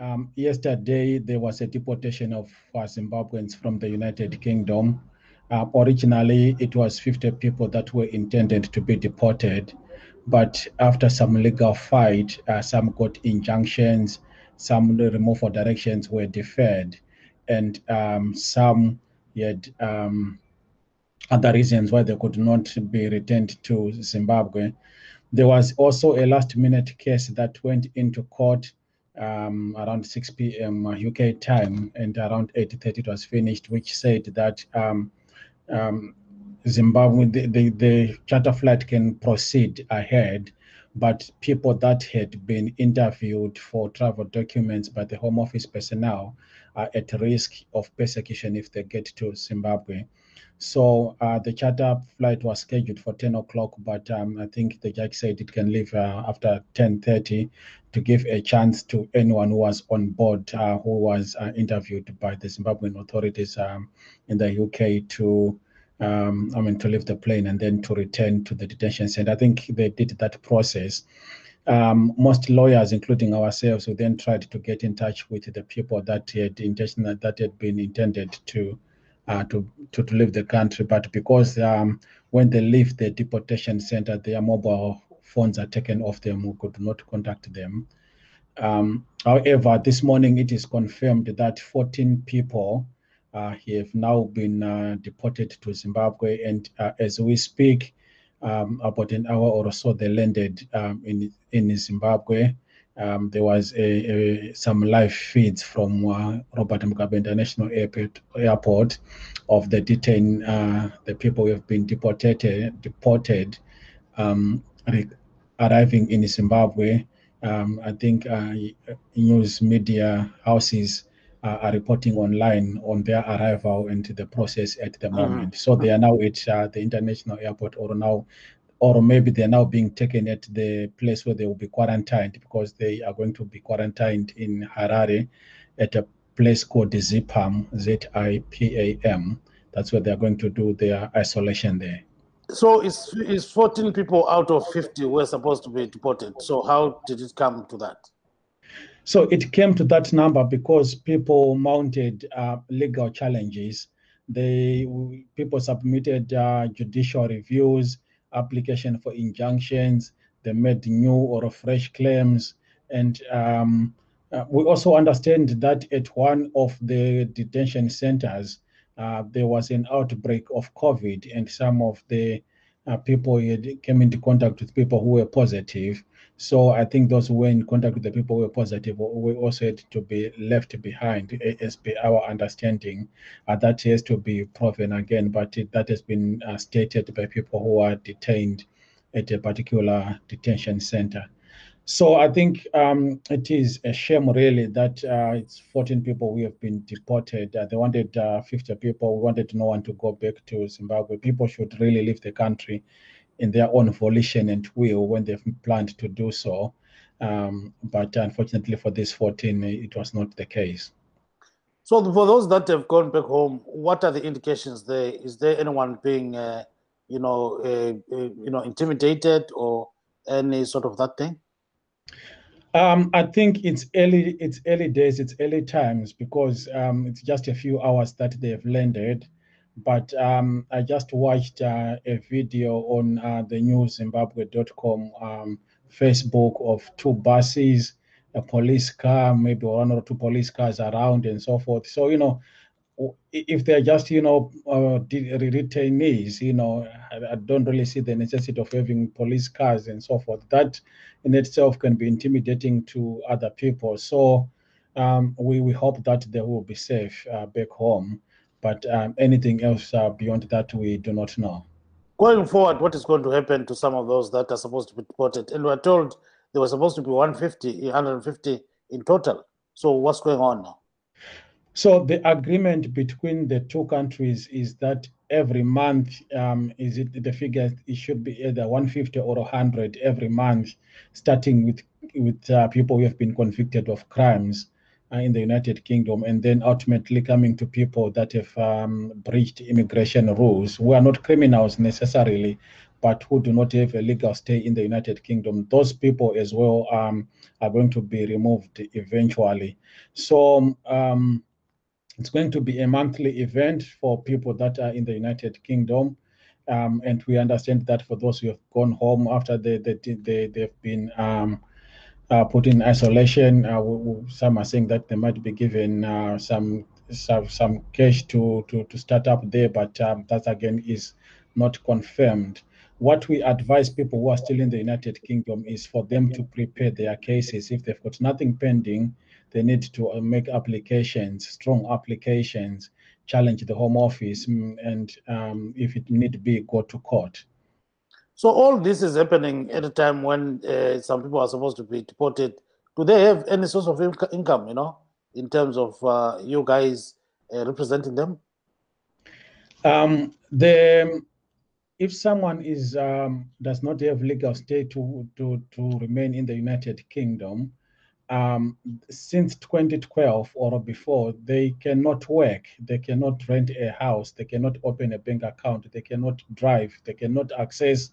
Um, yesterday, there was a deportation of uh, Zimbabweans from the United Kingdom. Uh, originally, it was 50 people that were intended to be deported, but after some legal fight, uh, some got injunctions, some removal directions were deferred, and um, some had um, other reasons why they could not be returned to Zimbabwe. There was also a last minute case that went into court um, around 6 p.m. UK uh, time, and around 8:30 it was finished, which said that um, um, Zimbabwe, the, the, the charter flight can proceed ahead, but people that had been interviewed for travel documents by the Home Office personnel are at risk of persecution if they get to Zimbabwe. So uh, the charter flight was scheduled for 10 o'clock, but um, I think the judge said it can leave uh, after 10:30 to give a chance to anyone who was on board uh, who was uh, interviewed by the Zimbabwean authorities um, in the UK to. Um, I mean, to leave the plane and then to return to the detention center. I think they did that process. Um, most lawyers, including ourselves, who then tried to get in touch with the people that had intention that had been intended to uh, to, to, to leave the country. But because um, when they leave the deportation center, their mobile phones are taken off them, we could not contact them. Um, however, this morning it is confirmed that 14 people uh, have now been uh, deported to Zimbabwe. And uh, as we speak, um, about an hour or so, they landed um, in, in Zimbabwe. Um, there was a, a, some live feeds from uh, Robert Mugabe International Airport, Airport of the detained, uh, the people who have been deported, deported um, arriving in Zimbabwe. Um, I think uh, news media houses uh, are reporting online on their arrival into the process at the uh-huh. moment. So they are now at uh, the international airport or now or maybe they're now being taken at the place where they will be quarantined because they are going to be quarantined in Harare at a place called Zipam, Z-I-P-A-M. That's where they're going to do their isolation there. So it's, it's 14 people out of 50 were supposed to be deported. So how did it come to that? So it came to that number because people mounted uh, legal challenges. They people submitted uh, judicial reviews application for injunctions. They made new or fresh claims. And um, uh, we also understand that at one of the detention centers, uh, there was an outbreak of COVID, and some of the uh, people came into contact with people who were positive. So I think those who were in contact with the people who were positive we also had to be left behind, as per our understanding. Uh, that has to be proven again, but it, that has been uh, stated by people who are detained at a particular detention center. So I think um, it is a shame, really, that uh, it's 14 people who have been deported. Uh, they wanted uh, 50 people. We wanted no one to go back to Zimbabwe. People should really leave the country in their own volition and will when they've planned to do so. Um, but unfortunately for this 14, it was not the case. So for those that have gone back home, what are the indications there? Is there anyone being, uh, you know, uh, uh, you know, intimidated or any sort of that thing? Um, I think it's early. It's early days. It's early times because um, it's just a few hours that they've landed but um, I just watched uh, a video on uh, the newzimbabwe.com um, Facebook of two buses, a police car, maybe one or two police cars around, and so forth. So you know, if they're just you know uh, detainees, you know, I, I don't really see the necessity of having police cars and so forth. That in itself can be intimidating to other people. So um, we we hope that they will be safe uh, back home. But um, anything else uh, beyond that, we do not know. Going forward, what is going to happen to some of those that are supposed to be deported? And we're told there was supposed to be 150, 150 in total. So what's going on now? So the agreement between the two countries is that every month, um, is it the figure? It should be either 150 or 100 every month, starting with with uh, people who have been convicted of crimes in the United Kingdom, and then ultimately coming to people that have um, breached immigration rules, who are not criminals necessarily, but who do not have a legal stay in the United Kingdom. Those people as well um, are going to be removed eventually. So um, it's going to be a monthly event for people that are in the United Kingdom. Um, and we understand that for those who have gone home after they, they, they, they've been um, put in isolation, uh, some are saying that they might be given uh, some, some some cash to, to, to start up there, but um, that again is not confirmed. What we advise people who are still in the United Kingdom is for them to prepare their cases. If they've got nothing pending, they need to uh, make applications, strong applications, challenge the Home Office, mm, and um, if it need be, go to court. So all this is happening at a time when uh, some people are supposed to be deported. Do they have any source of inc- income, you know, in terms of uh, you guys uh, representing them? Um, the if someone is um, does not have legal stay to, to to remain in the United Kingdom, um, since 2012 or before, they cannot work, they cannot rent a house, they cannot open a bank account, they cannot drive, they cannot access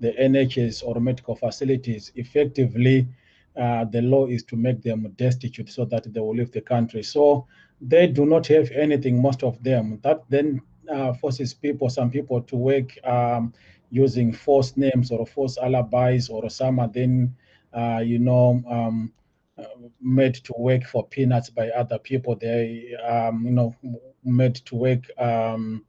the NHS or medical facilities. Effectively, uh, the law is to make them destitute so that they will leave the country. So they do not have anything, most of them. That then uh, forces people, some people, to work um, using false names or false alibis, or some are then, uh, you know, um, made to work for peanuts by other people. They, um, you know, made to work um,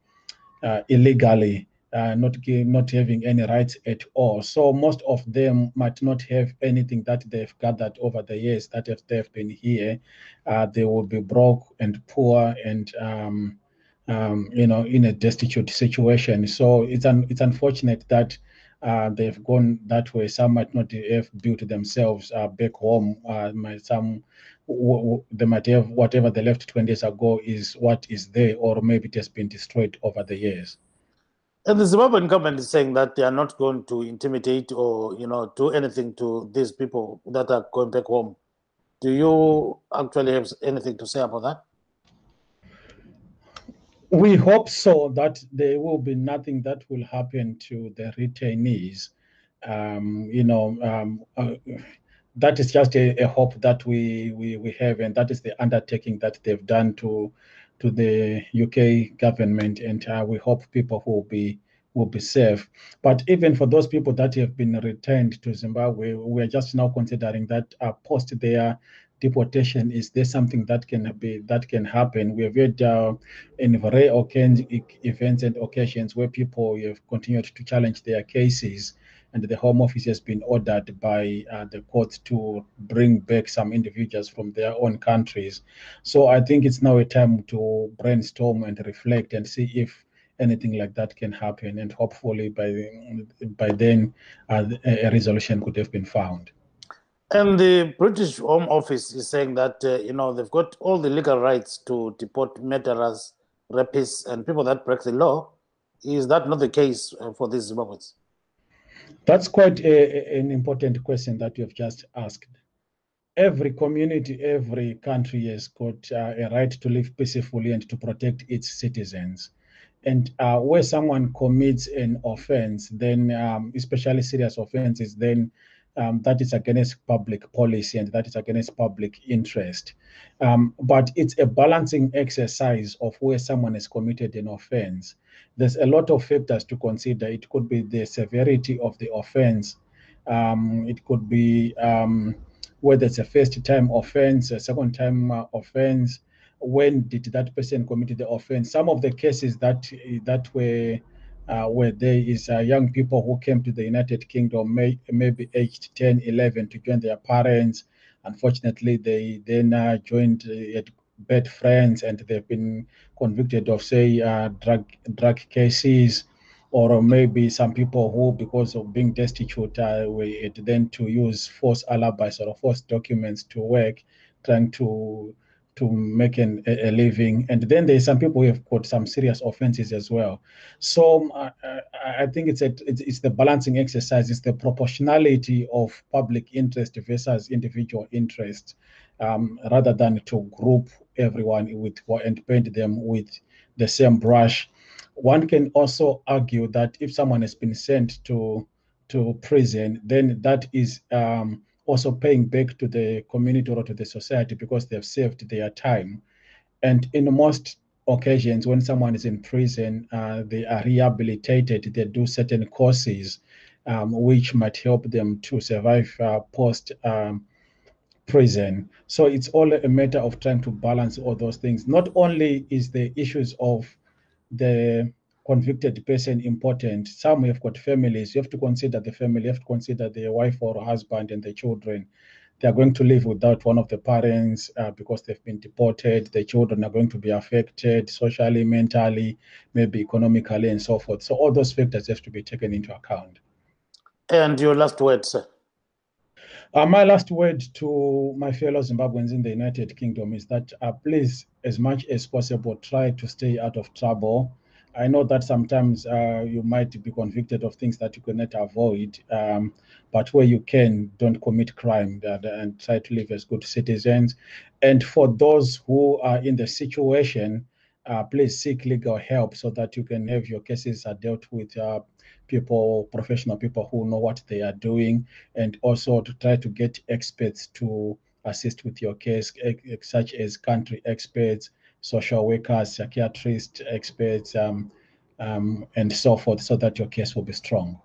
uh, illegally, uh, not not having any rights at all. So most of them might not have anything that they've gathered over the years that if they've been here, uh, they will be broke and poor and. Um, um, you know, in a destitute situation. So it's un- it's unfortunate that uh, they've gone that way. Some might not have built themselves uh, back home. Uh, some w- w- they might have whatever they left 20 years ago is what is there, or maybe it has been destroyed over the years. And the Zimbabwean government is saying that they are not going to intimidate or you know do anything to these people that are going back home. Do you actually have anything to say about that? We hope so that there will be nothing that will happen to the retainees. Um, you know, um, uh, that is just a, a, hope that we, we we have, and that is the undertaking that they've done to to the UK government, and uh, we hope people will be will be safe. But even for those people that have been returned to Zimbabwe, we are just now considering that uh, post their deportation is there something that can be that can happen? We have had uh, in rare events and occasions where people have continued to challenge their cases and the home office has been ordered by uh, the court to bring back some individuals from their own countries. So i think it's now a time to brainstorm and reflect and see if anything like that can happen and hopefully by by then uh, a resolution could have been found and the British Home Office is saying that uh, you know they've got all the legal rights to deport murderers, rapists, and people that break the law. Is that not the case uh, for these Zimbabweans? That's quite a, an important question that you have just asked. Every community, every country has got uh, a right to live peacefully and to protect its citizens. And uh, where someone commits an offense, then um, especially serious offenses, then um, that is against public policy and that is against public interest. Um, but it's a balancing exercise of where someone has committed an offense. There's a lot of factors to consider. It could be the severity of the offense. Um, it could be um, whether it's a first time offense, a second time uh, offense. When did that person commit the offense? Some of the cases that that were uh, where there is uh, young people who came to the United Kingdom, may, maybe aged 10, 11, to join their parents. Unfortunately, they then uh, joined uh, bad friends and they've been convicted of, say, uh, drug drug cases, or maybe some people who, because of being destitute, uh, were then to use false alibis or false documents to work, trying to to make an, a, living. And then there's some people who have got some serious offenses as well. So uh, I think it's, a, it's, it's the balancing exercise. It's the proportionality of public interest versus individual interest. um, rather than to group everyone with and paint them with the same brush. One can also argue that if someone has been sent to to prison, then that is um, also paying back to the community or to the society because they've saved their time. And in most occasions, when someone is in prison, uh, they are rehabilitated, they do certain courses um, which might help them to survive uh, post um, prison. So it's all a matter of trying to balance all those things. Not only is the issues of the convicted person important. Some have got families. You have to consider the family. You have to consider the wife or husband and the children. They are going to live without one of the parents uh, because they've been deported. The children are going to be affected socially, mentally, maybe economically, and so forth. So all those factors have to be taken into account. And your last word, sir. Uh, my last word to my fellow Zimbabweans in the United Kingdom is that uh, please, as much as possible, try to stay out of trouble. I know that sometimes uh, you might be convicted of things that you cannot avoid, um, but where you can, don't commit crime and, and, try to live as good citizens. And for those who are in the situation, uh, please seek legal help so that you can have your cases are dealt with uh, people, professional people who know what they are doing, and also to try to get experts to assist with your case, such as country experts, social workers, psychiatrists, experts, um, um, and so forth, so that your case will be strong.